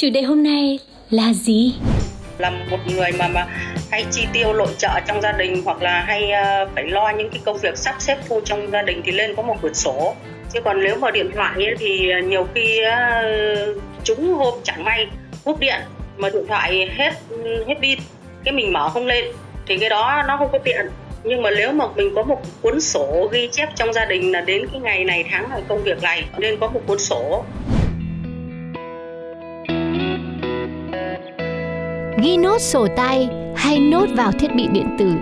Chủ đề hôm nay là gì? là một người mà mà hay chi tiêu nội trợ trong gia đình hoặc là hay uh, phải lo những cái công việc sắp xếp thu trong gia đình thì lên có một quyển sổ. Chứ còn nếu mà điện thoại ấy, thì nhiều khi ờ, chúng hôm chẳng may cúp điện mà điện thoại hết hết pin cái mình mở không lên thì cái đó nó không có tiện. Nhưng mà nếu mà mình có một cuốn sổ ghi chép trong gia đình là đến cái ngày này tháng này công việc này nên có một cuốn sổ. Ghi nốt sổ tay hay nốt vào thiết bị điện tử?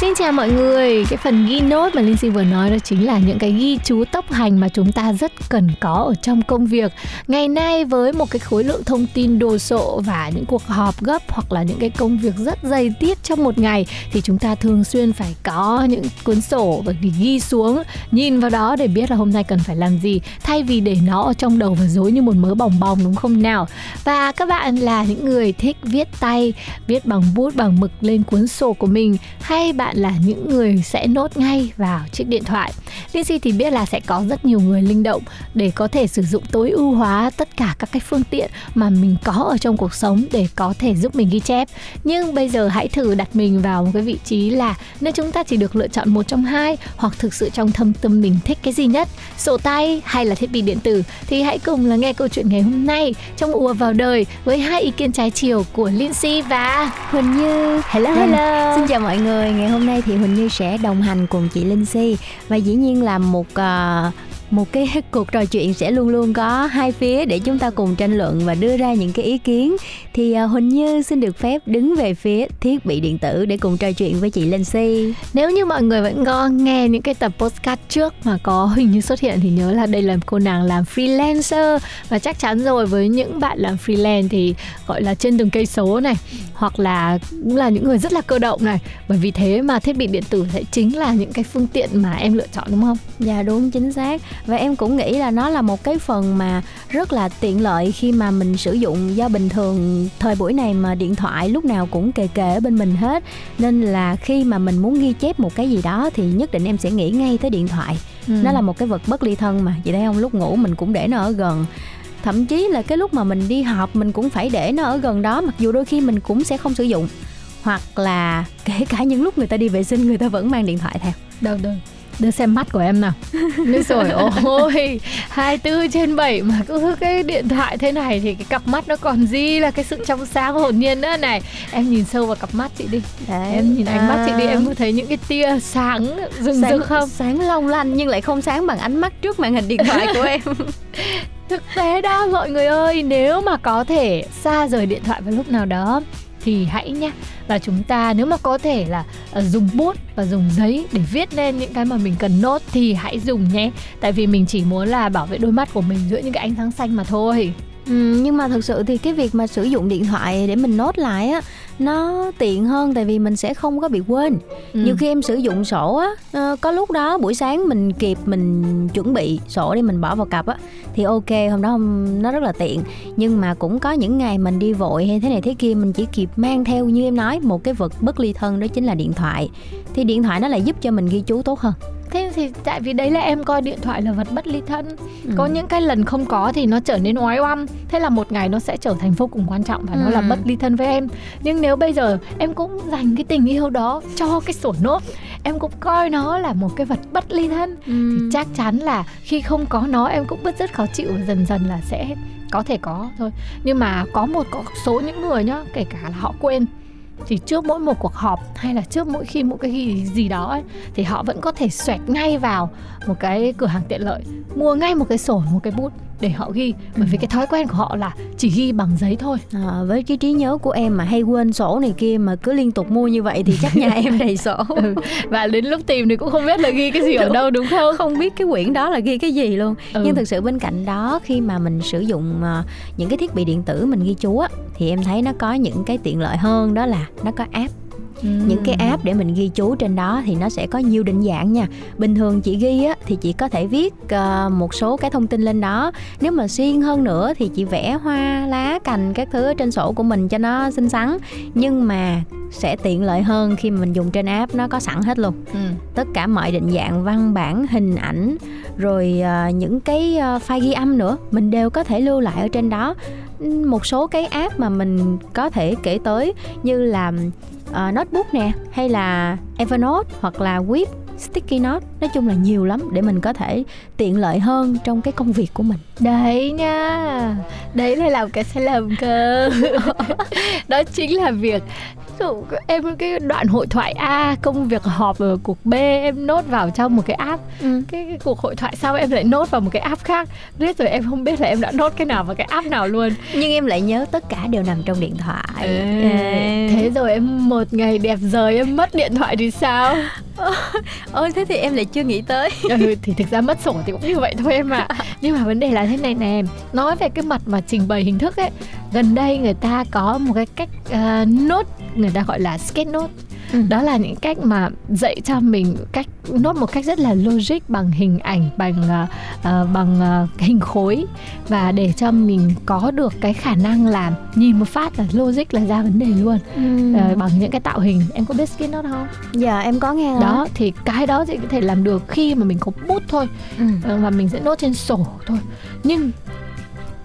Xin chào mọi người, cái phần ghi nốt mà Linh Si vừa nói đó chính là những cái ghi chú tốc hành mà chúng ta rất cần có ở trong công việc. Ngày nay với một cái khối lượng thông tin đồ sộ và những cuộc họp gấp hoặc là những cái công việc rất dày tiết trong một ngày thì chúng ta thường xuyên phải có những cuốn sổ và để ghi xuống, nhìn vào đó để biết là hôm nay cần phải làm gì thay vì để nó ở trong đầu và dối như một mớ bòng bồng đúng không nào? Và các bạn là những người thích viết tay, viết bằng bút bằng mực lên cuốn sổ của mình hay bạn là những người sẽ nốt ngay vào chiếc điện thoại. Linh Si thì biết là sẽ có rất nhiều người linh động để có thể sử dụng tối ưu hóa tất cả các cái phương tiện mà mình có ở trong cuộc sống để có thể giúp mình ghi chép. Nhưng bây giờ hãy thử đặt mình vào một cái vị trí là nếu chúng ta chỉ được lựa chọn một trong hai hoặc thực sự trong thâm tâm mình thích cái gì nhất, sổ tay hay là thiết bị điện tử thì hãy cùng là nghe câu chuyện ngày hôm nay trong ùa vào đời với hai ý kiến trái chiều của Lindsay và Huỳnh Như Hello Vâng, hello. Xin chào mọi người, ngày hôm hôm nay thì Huỳnh Như sẽ đồng hành cùng chị Linh Si. Và dĩ nhiên là một uh, một cái cuộc trò chuyện sẽ luôn luôn có hai phía để chúng ta cùng tranh luận và đưa ra những cái ý kiến. Thì à, Huỳnh Như xin được phép đứng về phía thiết bị điện tử để cùng trò chuyện với chị Linh Si. Nếu như mọi người vẫn có nghe những cái tập podcast trước mà có Huỳnh Như xuất hiện thì nhớ là đây là cô nàng làm freelancer. Và chắc chắn rồi với những bạn làm freelance thì gọi là trên từng cây số này hoặc là cũng là những người rất là cơ động này. Bởi vì thế mà thiết bị điện tử sẽ chính là những cái phương tiện mà em lựa chọn đúng không? Dạ đúng chính xác Và em cũng nghĩ là nó là một cái phần mà rất là tiện lợi khi mà mình sử dụng do bình thường thời buổi này mà điện thoại lúc nào cũng kề kề ở bên mình hết. Nên là khi mà mình muốn ghi chép một cái gì đó thì nhất định em sẽ nghĩ ngay tới điện thoại. Ừ. Nó là một cái vật bất ly thân mà Chị thấy không? Lúc ngủ mình cũng để nó ở gần. Thậm chí là cái lúc mà mình đi họp mình cũng phải để nó ở gần đó Mặc dù đôi khi mình cũng sẽ không sử dụng. Hoặc là kể cả những lúc người ta đi vệ sinh người ta vẫn mang điện thoại theo. Đâu đâu đưa xem mắt của em nào Nói rồi ôi 24 trên 7 mà cứ cái điện thoại thế này thì cái cặp mắt nó còn gì là cái sự trong sáng hồn nhiên nữa này em nhìn sâu vào cặp mắt chị đi Đấy. em nhìn ánh mắt chị đi À. em có thấy những cái tia sáng rừng sáng, rực không sáng long lanh nhưng lại không sáng bằng ánh mắt trước màn hình điện thoại của em thực tế đó mọi người ơi nếu mà có thể xa rời điện thoại vào lúc nào đó thì hãy nhá. Là chúng ta nếu mà có thể là ờ, dùng bút và dùng giấy để viết lên những cái mà mình cần nốt thì hãy dùng nhé. Tại vì mình chỉ muốn là bảo vệ đôi mắt của mình giữa những cái ánh sáng xanh mà thôi ừ, nhưng mà thực sự thì cái việc mà sử dụng điện thoại để mình nốt lại á nó tiện hơn tại vì mình sẽ không có bị quên. Ừ. nhiều khi em sử dụng sổ á ờ, có lúc đó buổi sáng mình kịp mình chuẩn bị sổ để mình bỏ vào cặp á thì ok hôm đó nó rất là tiện. Nhưng mà cũng có những ngày mình đi vội hay thế này thế kia mình chỉ kịp mang theo như em nói một cái vật bất ly thân đó chính là điện thoại. Thì điện thoại nó lại giúp cho mình ghi chú tốt hơn thế thì tại vì đấy là em coi điện thoại là vật bất ly thân Ừ. có những cái lần không có thì nó trở nên oái oăm thế là một ngày nó sẽ trở thành vô cùng quan trọng và nó là Ừ. bất ly thân với em nhưng nếu bây giờ em cũng dành cái tình yêu đó cho cái sổ nốt em cũng coi nó là một cái vật bất ly thân thì Ừ. chắc chắn là khi không có nó em cũng bứt rất khó chịu và dần dần là sẽ có thể có thôi nhưng mà có một có số những người nhá kể cả là họ quên thì trước mỗi một cuộc họp hay là trước mỗi khi một cái gì, gì đó ấy, thì họ vẫn có thể xoẹt ngay vào một cái cửa hàng tiện lợi mua ngay một cái sổ một cái bút để họ ghi. Bởi vì cái thói quen của họ là chỉ ghi bằng giấy thôi. À, với cái trí nhớ của em mà hay quên sổ này kia mà cứ liên tục mua như vậy thì chắc nhà em đầy sổ. Ừ. và đến lúc tìm thì cũng không biết là ghi cái gì ở đâu đúng không? Không biết cái quyển đó là ghi cái gì luôn. Ừ. nhưng thực sự bên cạnh đó khi mà mình sử dụng uh, những cái thiết bị điện tử mình ghi chú á thì em thấy nó có những cái tiện lợi hơn đó là nó có app những cái app để mình ghi chú trên đó thì nó sẽ có nhiều định dạng nha. Bình thường chị ghi á thì chị có thể viết uh, một số cái thông tin lên đó. Nếu mà xuyên hơn nữa thì chị vẽ hoa lá cành các thứ trên sổ của mình cho nó xinh xắn. Nhưng mà sẽ tiện lợi hơn khi mà mình dùng trên app nó có sẵn hết luôn. Ừ. tất cả mọi định dạng văn bản hình ảnh rồi uh, những cái uh, file ghi âm nữa mình đều có thể lưu lại ở trên đó. Một số cái app mà mình có thể kể tới như là uh, notebook nè hay là Evernote hoặc là Whip sticky note nói chung là nhiều lắm để mình có thể tiện lợi hơn trong cái công việc của mình. Đấy nha. Đấy là làm cái sai lầm cơ. Đó chính là việc em cái đoạn hội thoại A công việc họp ở cuộc B em nốt vào trong một cái app. Ừ. cái, cái cuộc hội thoại sau em lại nốt vào một cái app khác. Riết rồi em không biết là em đã nốt cái nào vào cái app nào luôn. Nhưng em lại nhớ tất cả đều nằm trong điện thoại. Ê, Ê. thế rồi em một ngày đẹp rời em mất điện thoại thì sao? Ôi thế thì em lại chưa nghĩ tới. Ừ, thì thực ra mất sổ thì cũng như vậy thôi em ạ. À. nhưng mà vấn đề là thế này nè nói về cái mặt mà trình bày hình thức ấy gần đây người ta có một cái cách uh, nốt người ta gọi là sketch note ừ. đó là những cách mà dạy cho mình cách nốt một cách rất là logic bằng hình ảnh bằng uh, bằng uh, hình khối và để cho mình có được cái khả năng làm nhìn một phát là logic là ra vấn đề luôn ừ. uh, bằng những cái tạo hình em có biết sketch note không? Dạ em có nghe đó rồi. thì cái đó thì có thể làm được khi mà mình có bút thôi ừ. và mình sẽ nốt trên sổ thôi nhưng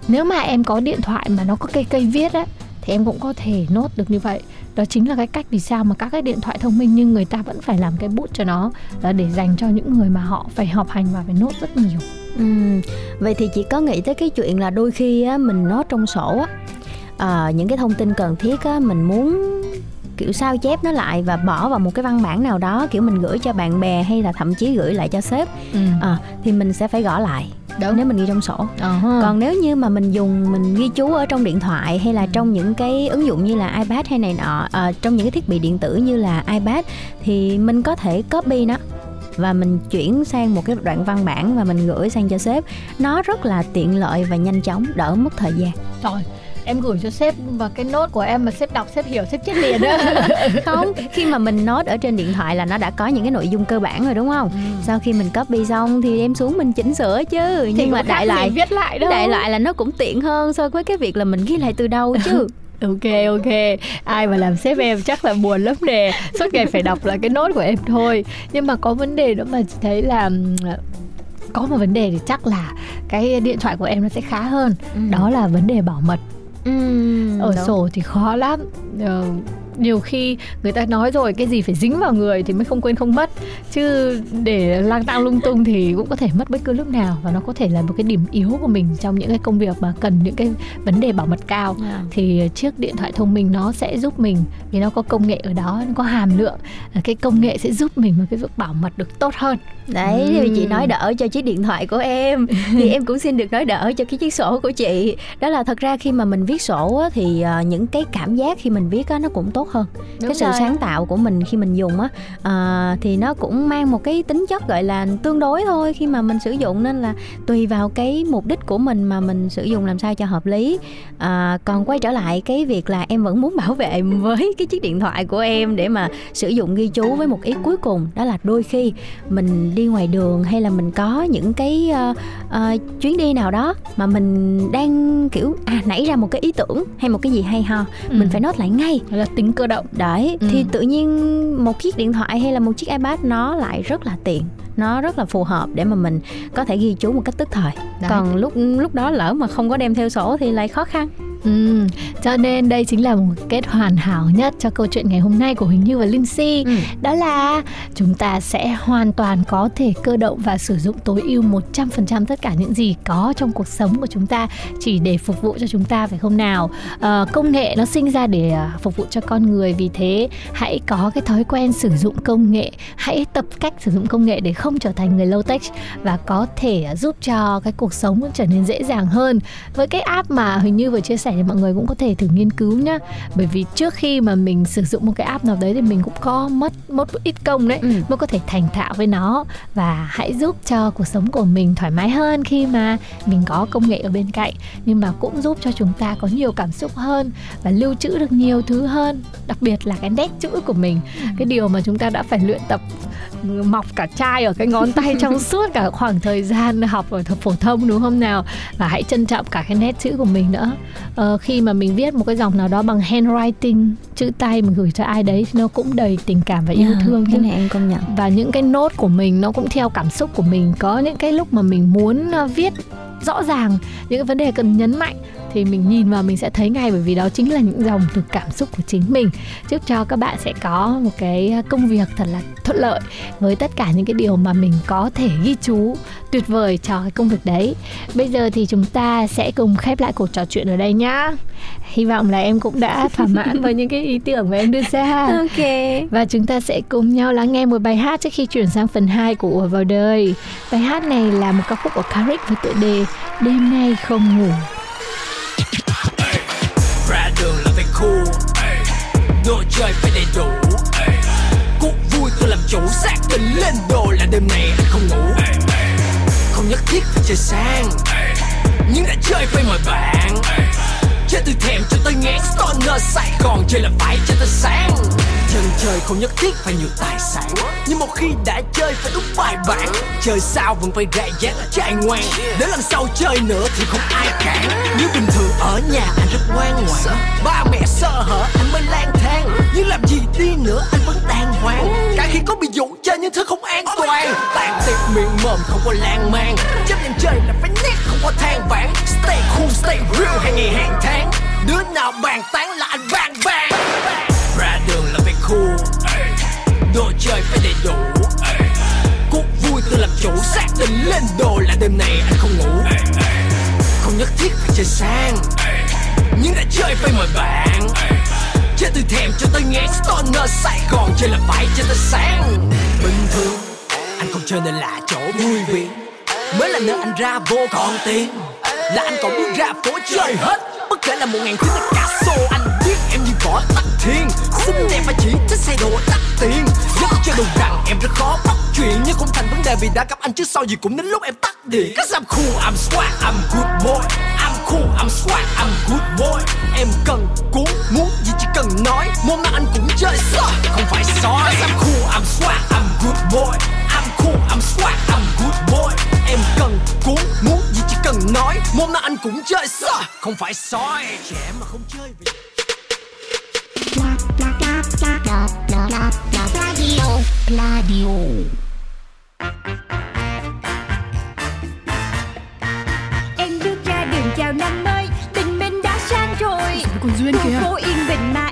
nếu mà em có điện thoại mà nó có cây cây viết á thì em cũng có thể nốt được như vậy. Đó chính là cái cách vì sao mà các cái điện thoại thông minh nhưng người ta vẫn phải làm cái bút cho nó là để dành cho những người mà họ phải học hành và phải nốt rất nhiều. Ừ, vậy thì chị có nghĩ tới cái chuyện là đôi khi á, mình nốt trong sổ á à, những cái thông tin cần thiết á, mình muốn kiểu sao chép nó lại và bỏ vào một cái văn bản nào đó kiểu mình gửi cho bạn bè hay là thậm chí gửi lại cho sếp. Ừ. à, thì mình sẽ phải gõ lại Đúng. nếu mình ghi trong sổ uh-huh. còn nếu như mà mình dùng mình ghi chú ở trong điện thoại hay là trong những cái ứng dụng như là ipad hay này nọ à, trong những cái thiết bị điện tử như là ipad thì mình có thể copy nó và mình chuyển sang một cái đoạn văn bản và mình gửi sang cho sếp nó rất là tiện lợi và nhanh chóng đỡ mất thời gian rồi em gửi cho sếp và cái nốt của em mà sếp đọc sếp hiểu sếp chết liền đó không khi mà mình nốt ở trên điện thoại là nó đã có những cái nội dung cơ bản rồi đúng không? Ừ. sau khi mình copy xong thì đem xuống mình chỉnh sửa chứ. Thì nhưng mà đại lại viết lại đâu. đại lại là nó cũng tiện hơn so với cái việc là mình ghi lại từ đầu chứ. Ok ok. Ai mà làm sếp em chắc là buồn lắm nè. Suốt ngày phải đọc lại cái nốt của em thôi. Nhưng mà có vấn đề đó mà chị thấy là có một vấn đề thì chắc là cái điện thoại của em nó sẽ khá hơn. Ừ. đó là vấn đề bảo mật ừ, ở đúng. sổ thì khó lắm ờ, nhiều khi người ta nói rồi cái gì phải dính vào người thì mới không quên không mất. Chứ để lang tang lung tung thì cũng có thể mất bất cứ lúc nào và nó có thể là một cái điểm yếu của mình trong những cái công việc mà cần những cái vấn đề bảo mật cao. Yeah. Dạ. thì chiếc điện thoại thông minh nó sẽ giúp mình vì nó có công nghệ ở đó nó có hàm lượng. Cái công nghệ sẽ giúp mình một cái việc bảo mật được tốt hơn. Đấy thì chị nói đỡ cho chiếc điện thoại của em. Thì em cũng xin được nói đỡ cho cái chiếc sổ của chị. Đó là thật ra khi mà mình viết sổ thì uh, những cái cảm giác khi mình viết nó cũng tốt hơn Đúng cái sự rồi. sáng tạo của mình khi mình dùng á uh, thì nó cũng mang một cái tính chất gọi là tương đối thôi khi mà mình sử dụng nên là tùy vào cái mục đích của mình mà mình sử dụng làm sao cho hợp lý uh, còn quay trở lại cái việc là em vẫn muốn bảo vệ với cái chiếc điện thoại của em để mà sử dụng ghi chú với một ý cuối cùng đó là đôi khi mình đi ngoài đường hay là mình có những cái uh, uh, chuyến đi nào đó mà mình đang kiểu à nảy ra một cái ý tưởng hay một cái gì hay ho ừ. mình phải nốt lại ngay là tính cơ động đấy ừ. thì tự nhiên một chiếc điện thoại hay là một chiếc ipad nó lại rất là tiện nó rất là phù hợp để mà mình có thể ghi chú một cách tức thời Đấy. còn lúc lúc đó lỡ mà không có đem theo sổ thì lại khó khăn Ừ, cho nên đây chính là một kết hoàn hảo nhất cho câu chuyện ngày hôm nay của Huỳnh Như và Linh Si. Ừ. Đó là chúng ta sẽ hoàn toàn có thể cơ động và sử dụng tối ưu 100% tất cả những gì có trong cuộc sống của chúng ta chỉ để phục vụ cho chúng ta phải không nào? À, công nghệ nó sinh ra để à, phục vụ cho con người vì thế hãy có cái thói quen sử dụng công nghệ, hãy tập cách sử dụng công nghệ để không trở thành người low tech và có thể à, giúp cho cái cuộc sống trở nên dễ dàng hơn. Với cái app mà Huỳnh Như vừa chia sẻ thì mọi người cũng có thể thử nghiên cứu nhá. Bởi vì trước khi mà mình sử dụng một cái app nào đấy thì mình cũng có mất một ít công đấy Ừ. mới có thể thành thạo với nó và hãy giúp cho cuộc sống của mình thoải mái hơn khi mà mình có công nghệ ở bên cạnh nhưng mà cũng giúp cho chúng ta có nhiều cảm xúc hơn và lưu trữ được nhiều thứ hơn đặc biệt là cái nét chữ của mình cái điều mà chúng ta đã phải luyện tập mọc cả chai ở cái ngón tay trong suốt cả khoảng thời gian học ở th- phổ thông đúng không nào? Và hãy trân trọng cả cái nét chữ của mình nữa. Ờ, khi mà mình viết một cái dòng nào đó bằng handwriting chữ tay mình gửi cho ai đấy nó cũng đầy tình cảm và yêu À, thương cái chứ này em công nhận. Và những cái nốt của mình nó cũng theo cảm xúc của mình. Có những cái lúc mà mình muốn ờ, viết rõ ràng những cái vấn đề cần nhấn mạnh thì mình nhìn vào mình sẽ thấy ngay bởi vì đó chính là những dòng từ cảm xúc của chính mình. Chúc cho các bạn sẽ có một cái công việc thật là thuận lợi với tất cả những cái điều mà mình có thể ghi chú tuyệt vời cho cái công việc đấy. Bây giờ thì chúng ta sẽ cùng khép lại cuộc trò chuyện ở đây nhá. Hy vọng là em cũng đã thỏa mãn với những cái ý tưởng mà em đưa ra. Ok. Và chúng ta sẽ cùng nhau lắng nghe một bài hát trước khi chuyển sang phần 2 của Ùa vào đời. Bài hát này là một ca khúc của Carrick với tựa đề Đêm nay không ngủ. Đồ chơi phải đầy đủ cuộc vui tôi làm chủ, xác định lên đồ là đêm này anh không ngủ. Không nhất thiết phải chơi sang nhưng đã chơi phải mời bạn. Chơi từ thèm cho tới ngán stoner sài gòn chơi là phải cho tới sáng. Chân chơi không nhất thiết phải nhiều tài sản, nhưng một khi đã chơi phải đúng bài bản. Chơi sao vẫn phải ra dáng trai ngoan, để lần sau chơi nữa thì không ai cản. Như bình thường ở nhà anh rất ngoan ngoãn, ba mẹ sơ hở cơm không có lan man chấp nhận chơi là phải nét, không có than vãn. Stay cool, stay real, hàng ngày, hàng tháng. Đứa nào bàn tán là anh bang bang ra đường là phải cool. Đồ chơi phải đầy đủ. Cuộc vui tôi làm chủ, xác định lên đồ là đêm này anh không ngủ. Không nhất thiết phải chơi sang. Nhưng đã chơi phải mời bạn. Chơi từ thèm cho tới ngán stoner sài gòn chơi là phải cho tới sáng. Bình thường anh không chơi nên là chỗ vui vị mới là nơi anh ra vô còn tiền. Là anh còn bước ra phố chơi hết. Bất kể là một ngàn thứ là cả xô, anh biết em như võ tắc thiên. Xinh đẹp và chỉ thích xe đồ đắt tiền. Rất cho đồ rằng em rất khó bắt chuyện. Nhưng không thành vấn đề vì đã gặp anh trước sau gì cũng đến lúc em tắt điện. Cause I'm cool, I'm swag, I'm good boy. I'm cool, I'm swag, I'm good boy. Em cần cuốn, muốn gì chỉ cần nói. Môn nào anh cũng chơi soi. Không phải soi. Cause I'm cool, I'm swag, I'm good boy. I'm cool I'm swag I'm good boy. Em cần cuốn muốn gì chỉ cần nói. Môn nào anh cũng chơi soi không phải soi trẻ mà không chơi vì Em bước ra đường chào năm mới Tình mình đã sang rồi. Còn Duyên kìa? phố yên bình mà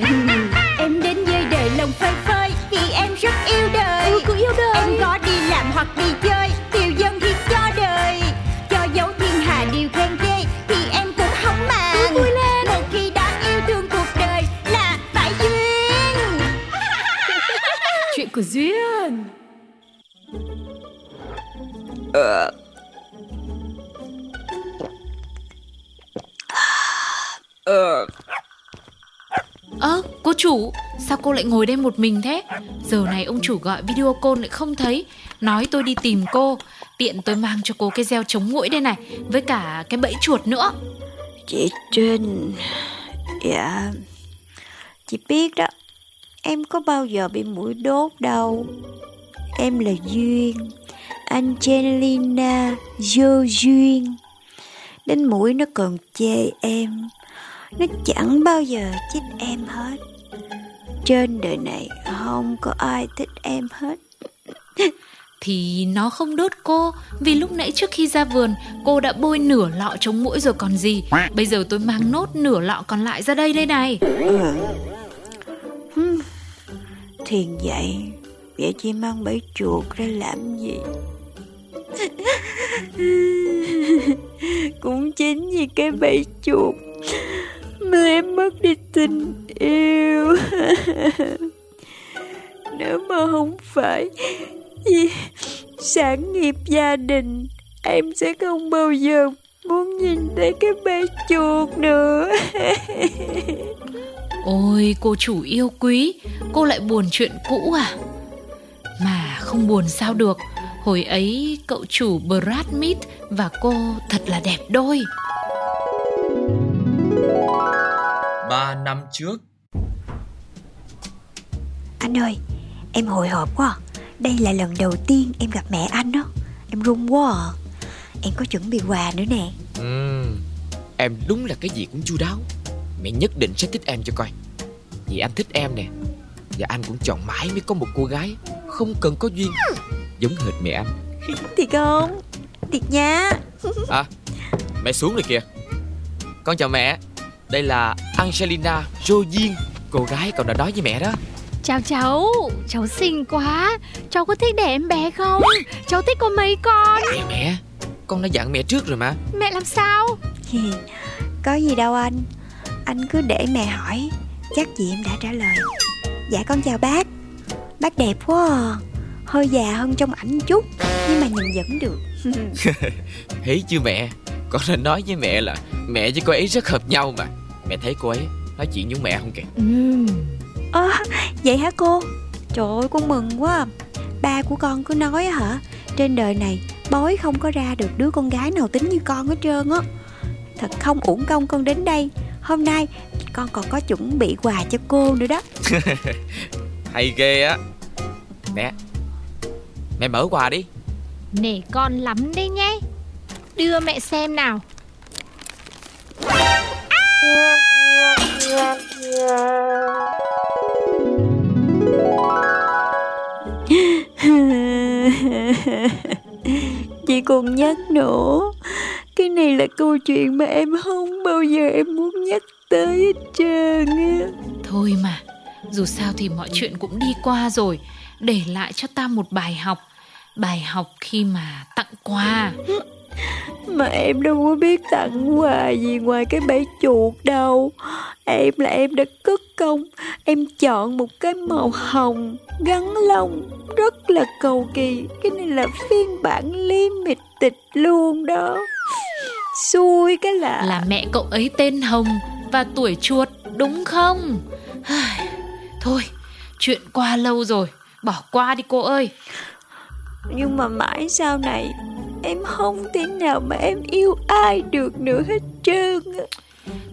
lòng phơi phới Vì em rất yêu đời. Ừ cứ yêu đời. Em có đi làm hoặc đi chơi Điều dân thì cho đời. Cho dấu thiên hà điều khen ghê Thì em cũng không màng. Ừ, vui lên. Một khi đã yêu thương cuộc đời Là phải duyên. Chuyện của Duyên. Ơ, cô chủ, sao cô lại ngồi đây một mình thế? Giờ này ông chủ gọi video call lại không thấy. Nói tôi đi tìm cô. Tiện tôi mang cho cô cái gieo chống mũi đây này, Với cả cái bẫy chuột nữa. Chị Trinh. Dạ. Chị biết đó. Em có bao giờ bị mũi đốt đâu. Em là Duyên. Angelina Dô Duyên. Đến mũi nó còn chê em. Nó chẳng bao giờ chích em hết. Trên đời này không có ai thích em hết. Thì nó không đốt cô Vì lúc nãy trước khi ra vườn Cô đã bôi nửa lọ chống muỗi rồi còn gì. Bây giờ tôi mang nốt nửa lọ còn lại ra đây đây này. Ừ. Thiền vậy Vậy chị mang bẫy chuột ra làm gì? Cũng chính vì cái bẫy chuột mà em mất đi tình yêu. Nếu mà không phải Vì sản nghiệp gia đình, Em sẽ không bao giờ muốn nhìn thấy cái bé chuột nữa. Ôi, cô chủ yêu quý, Cô lại buồn chuyện cũ à? Mà không buồn sao được, Hồi ấy cậu chủ Brad Pitt và cô thật là đẹp đôi. Ba năm trước. Anh ơi, em hồi hộp quá. Đây là lần đầu tiên em gặp mẹ anh đó Em run quá à. Em có chuẩn bị quà nữa nè. Ừm, Em đúng là cái gì cũng chu đáo. Mẹ nhất định sẽ thích em cho coi. Vì anh thích em nè Và anh cũng chọn mãi mới có một cô gái Không cần có duyên Giống hệt mẹ anh. Thiệt không? Thiệt nha. À Mẹ xuống rồi kìa. Con chào mẹ Đây là Angelina Joyin Cô gái cậu đã nói với mẹ đó. Chào cháu, cháu xinh quá. Cháu có thích để em bé không? Cháu thích có mấy con? Mẹ mẹ Con đã dặn mẹ trước rồi mà. Mẹ làm sao? Có gì đâu anh. Anh cứ để mẹ hỏi Chắc gì em đã trả lời. Dạ con chào bác. Bác đẹp quá à. Hơi già hơn trong ảnh chút Nhưng mà nhìn vẫn được. Thấy chưa mẹ? Con đã nói với mẹ là Mẹ với cô ấy rất hợp nhau mà Mẹ thấy cô ấy nói chuyện với mẹ không kìa? Ơ vậy hả cô? Trời ơi con mừng quá à. Ba của con cứ nói á hả? Trên đời này bói không có ra được đứa con gái nào tính như con hết trơn á. Thật không uổng công con đến đây. Hôm nay con còn có chuẩn bị quà cho cô nữa đó. Hay ghê á. Mẹ Mẹ mở quà đi. Nể con lắm đấy nhé. Đưa mẹ xem nào Chị còn nhắc nữa. Cái này là câu chuyện mà em không bao giờ em muốn nhắc tới hết trơn á. Thôi mà, Dù sao thì mọi chuyện cũng đi qua rồi. Để lại cho ta một bài học. Bài học khi mà tặng quà. Mà em đâu có biết tặng quà gì ngoài cái bẫy chuột đâu. Em là em đã cất công Em chọn một cái màu hồng Gắn lông Rất là cầu kỳ. Cái này là phiên bản limited luôn đó. Xui cái là Là mẹ cậu ấy tên Hồng Và tuổi chuột đúng không? Thôi Chuyện qua lâu rồi Bỏ qua đi cô ơi. Nhưng mà mãi sau này Em không thể nào mà em yêu ai được nữa hết trơn á.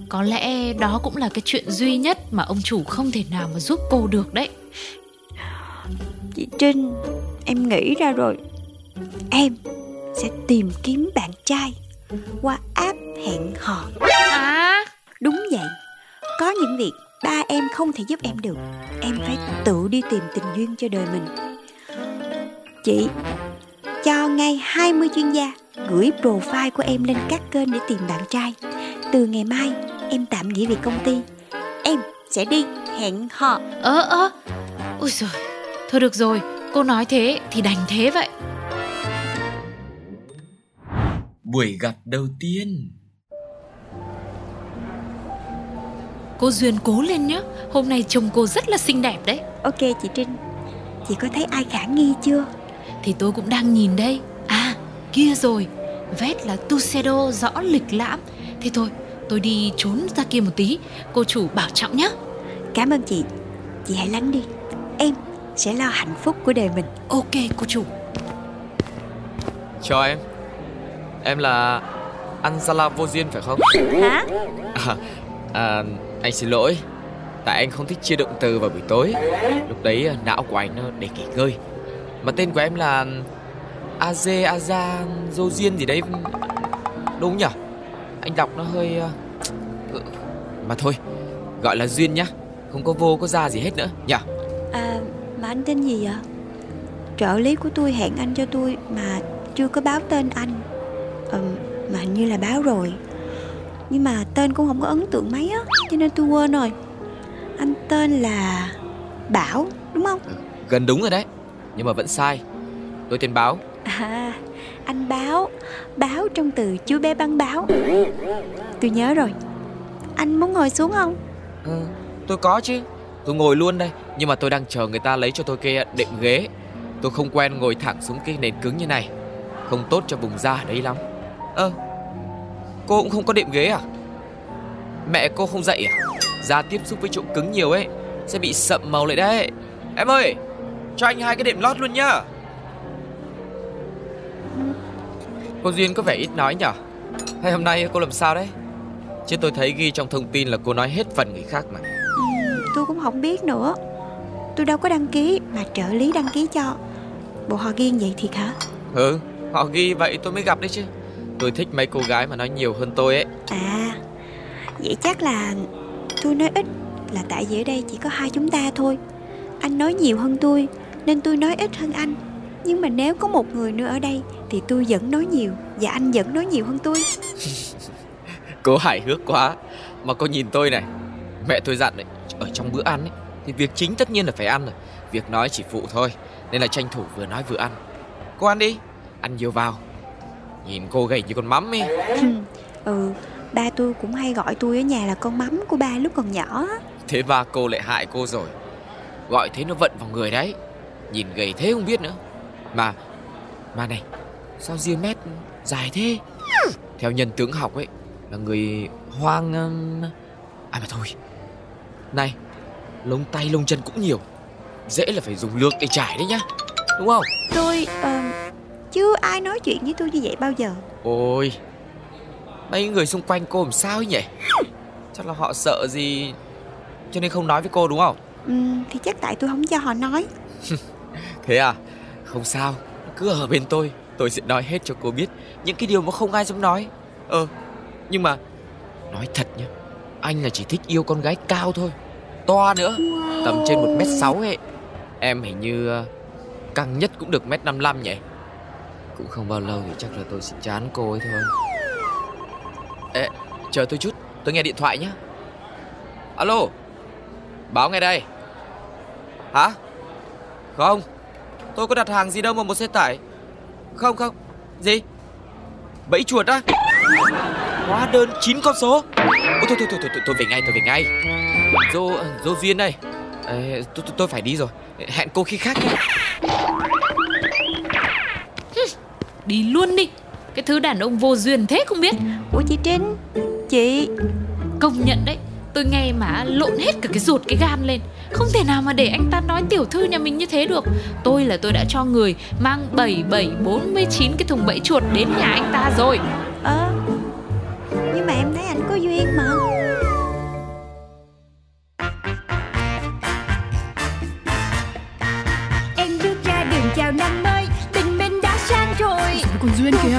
Có lẽ đó cũng là cái chuyện duy nhất Mà ông chủ không thể nào mà giúp cô được đấy. Chị Trinh Em nghĩ ra rồi. Em sẽ tìm kiếm bạn trai Qua app hẹn hò. À Đúng vậy. Có những việc ba em không thể giúp em được. Em phải tự đi tìm tình duyên cho đời mình. Chị Cho ngay 20 chuyên gia Gửi profile của em lên các kênh để tìm bạn trai. Từ ngày mai Em tạm nghỉ việc công ty. Em sẽ đi hẹn hò. Ơ ơ. Ôi giời. Thôi được rồi Cô nói thế thì đành thế vậy. Buổi gặp đầu tiên. Cô Duyên cố lên nhé Hôm nay trông cô rất là xinh đẹp đấy. Ok chị Trinh. Chị có thấy ai khả nghi chưa Thì tôi cũng đang nhìn đây. À kia rồi. Vét là Tuxedo rõ lịch lãm. Thế thôi tôi đi trốn ra kia một tí. Cô chủ bảo trọng nhé Cảm ơn chị. Chị hãy lắng đi. Em sẽ lo hạnh phúc của đời mình. Ok cô chủ. Chào em. Em là Anzala vô duyên phải không? Hả? À, à, anh xin lỗi. Tại anh không thích chia động từ vào buổi tối. Lúc đấy à, não của anh nó để nghỉ ngơi Mà tên của em là Aze Aza Dô Duyên gì đấy Đúng nhỉ? Anh đọc nó hơi ừ, Mà thôi Gọi là Duyên nhá Không có vô có ra gì hết nữa nhỉ? À mà anh tên gì vậy? Trợ lý của tôi hẹn anh cho tôi Mà chưa có báo tên anh ừ, Mà hình như là báo rồi Nhưng mà tên cũng không có ấn tượng mấy á Cho nên tôi quên rồi Anh tên là Bảo đúng không? Gần đúng rồi đấy Nhưng mà vẫn sai. Tôi tên Báo. À anh báo. Báo trong từ chú bé băng báo. Tôi nhớ rồi. Anh muốn ngồi xuống không? ừ, Tôi có chứ. Tôi ngồi luôn đây. Nhưng mà tôi đang chờ người ta lấy cho tôi cái đệm ghế. Tôi không quen ngồi thẳng xuống cái nền cứng như này. Không tốt cho vùng da đấy lắm. Ơ Cô cũng không có đệm ghế à? Mẹ cô không dạy à? Da tiếp xúc với chỗ cứng nhiều ấy Sẽ bị sậm màu lại đấy. Em ơi Cho anh hai cái đệm lót luôn nhá. Cô Duyên có vẻ ít nói nhở? Hay hôm nay cô làm sao đấy? Chứ tôi thấy ghi trong thông tin là cô nói hết phần người khác mà. Tôi cũng không biết nữa. Tôi đâu có đăng ký Mà trợ lý đăng ký cho. Bộ họ ghi vậy thiệt hả? Ừ Họ ghi vậy tôi mới gặp đấy chứ. Tôi thích mấy cô gái mà nói nhiều hơn tôi ấy. À Vậy chắc là Tôi nói ít Là tại vì ở đây chỉ có hai chúng ta thôi. Anh nói nhiều hơn tôi Nên tôi nói ít hơn anh. Nhưng mà nếu có một người nữa ở đây Thì tôi vẫn nói nhiều Và anh vẫn nói nhiều hơn tôi. Cô hài hước quá. Mà cô nhìn tôi này Mẹ tôi dặn đấy Ở trong bữa ăn ấy Thì việc chính tất nhiên là phải ăn rồi. Việc nói chỉ phụ thôi Nên là tranh thủ vừa nói vừa ăn. Cô ăn đi Ăn nhiều vào. Nhìn cô gầy như con mắm ấy. Ừ Ba tôi cũng hay gọi tôi ở nhà là con mắm của ba lúc còn nhỏ. Thế ba cô lại hại cô rồi. Gọi thế nó vận vào người đấy Nhìn gầy thế không biết nữa. Mà Mà này Sao ria mét dài thế? Theo nhân tướng học ấy Là người hoang um, À mà thôi. Này Lông tay lông chân cũng nhiều. Dễ là phải dùng lược để trải đấy nhá Đúng không? Tôi ờ, Chưa ai nói chuyện với tôi như vậy bao giờ. Ôi Mấy người xung quanh cô làm sao ấy nhỉ? Chắc là họ sợ gì Cho nên không nói với cô đúng không? Ừ, Thì chắc tại tôi không cho họ nói Thế à? Không sao Cứ ở bên tôi Tôi sẽ nói hết cho cô biết Những cái điều mà không ai dám nói. Ờ Nhưng mà Nói thật nhá Anh là chỉ thích yêu con gái cao thôi To nữa Tầm trên 1m6 ấy. Em hình như ờ, Căng nhất cũng được 1m55 nhỉ? Cũng không bao lâu thì chắc là tôi sẽ chán cô ấy thôi. Ê Chờ tôi chút Tôi nghe điện thoại nhá. Alo Báo ngay đây. Hả? Không Tôi có đặt hàng gì đâu mà một xe tải. Không không. Gì? Bẫy chuột á? Hóa đơn 9 con số. Ôi, thôi, thôi, thôi, thôi, tôi về ngay, tôi về ngay. Dô, dô Duyên đây. Tôi, tôi, tôi phải đi rồi. Hẹn cô khi khác nhé. Đi luôn đi. Cái thứ đàn ông vô duyên thế không biết. Ủa chị Trinh? Chị? Công nhận đấy. Tôi nghe mà lộn hết cả cái ruột cái gan lên Không thể nào mà để anh ta nói tiểu thư nhà mình như thế được. Tôi là tôi đã cho người Mang 7749 cái thùng bẫy chuột đến nhà anh ta rồi. Ờ Nhưng mà em thấy anh có duyên mà. Em bước ra đường chào năm mới Tình mình đã sang rồi. Còn Duyên kìa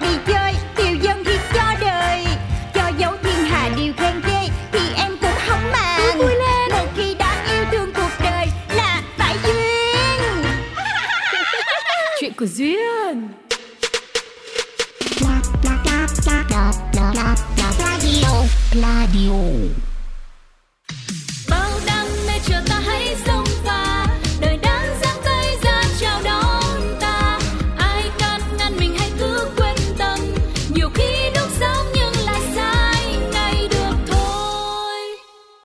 Em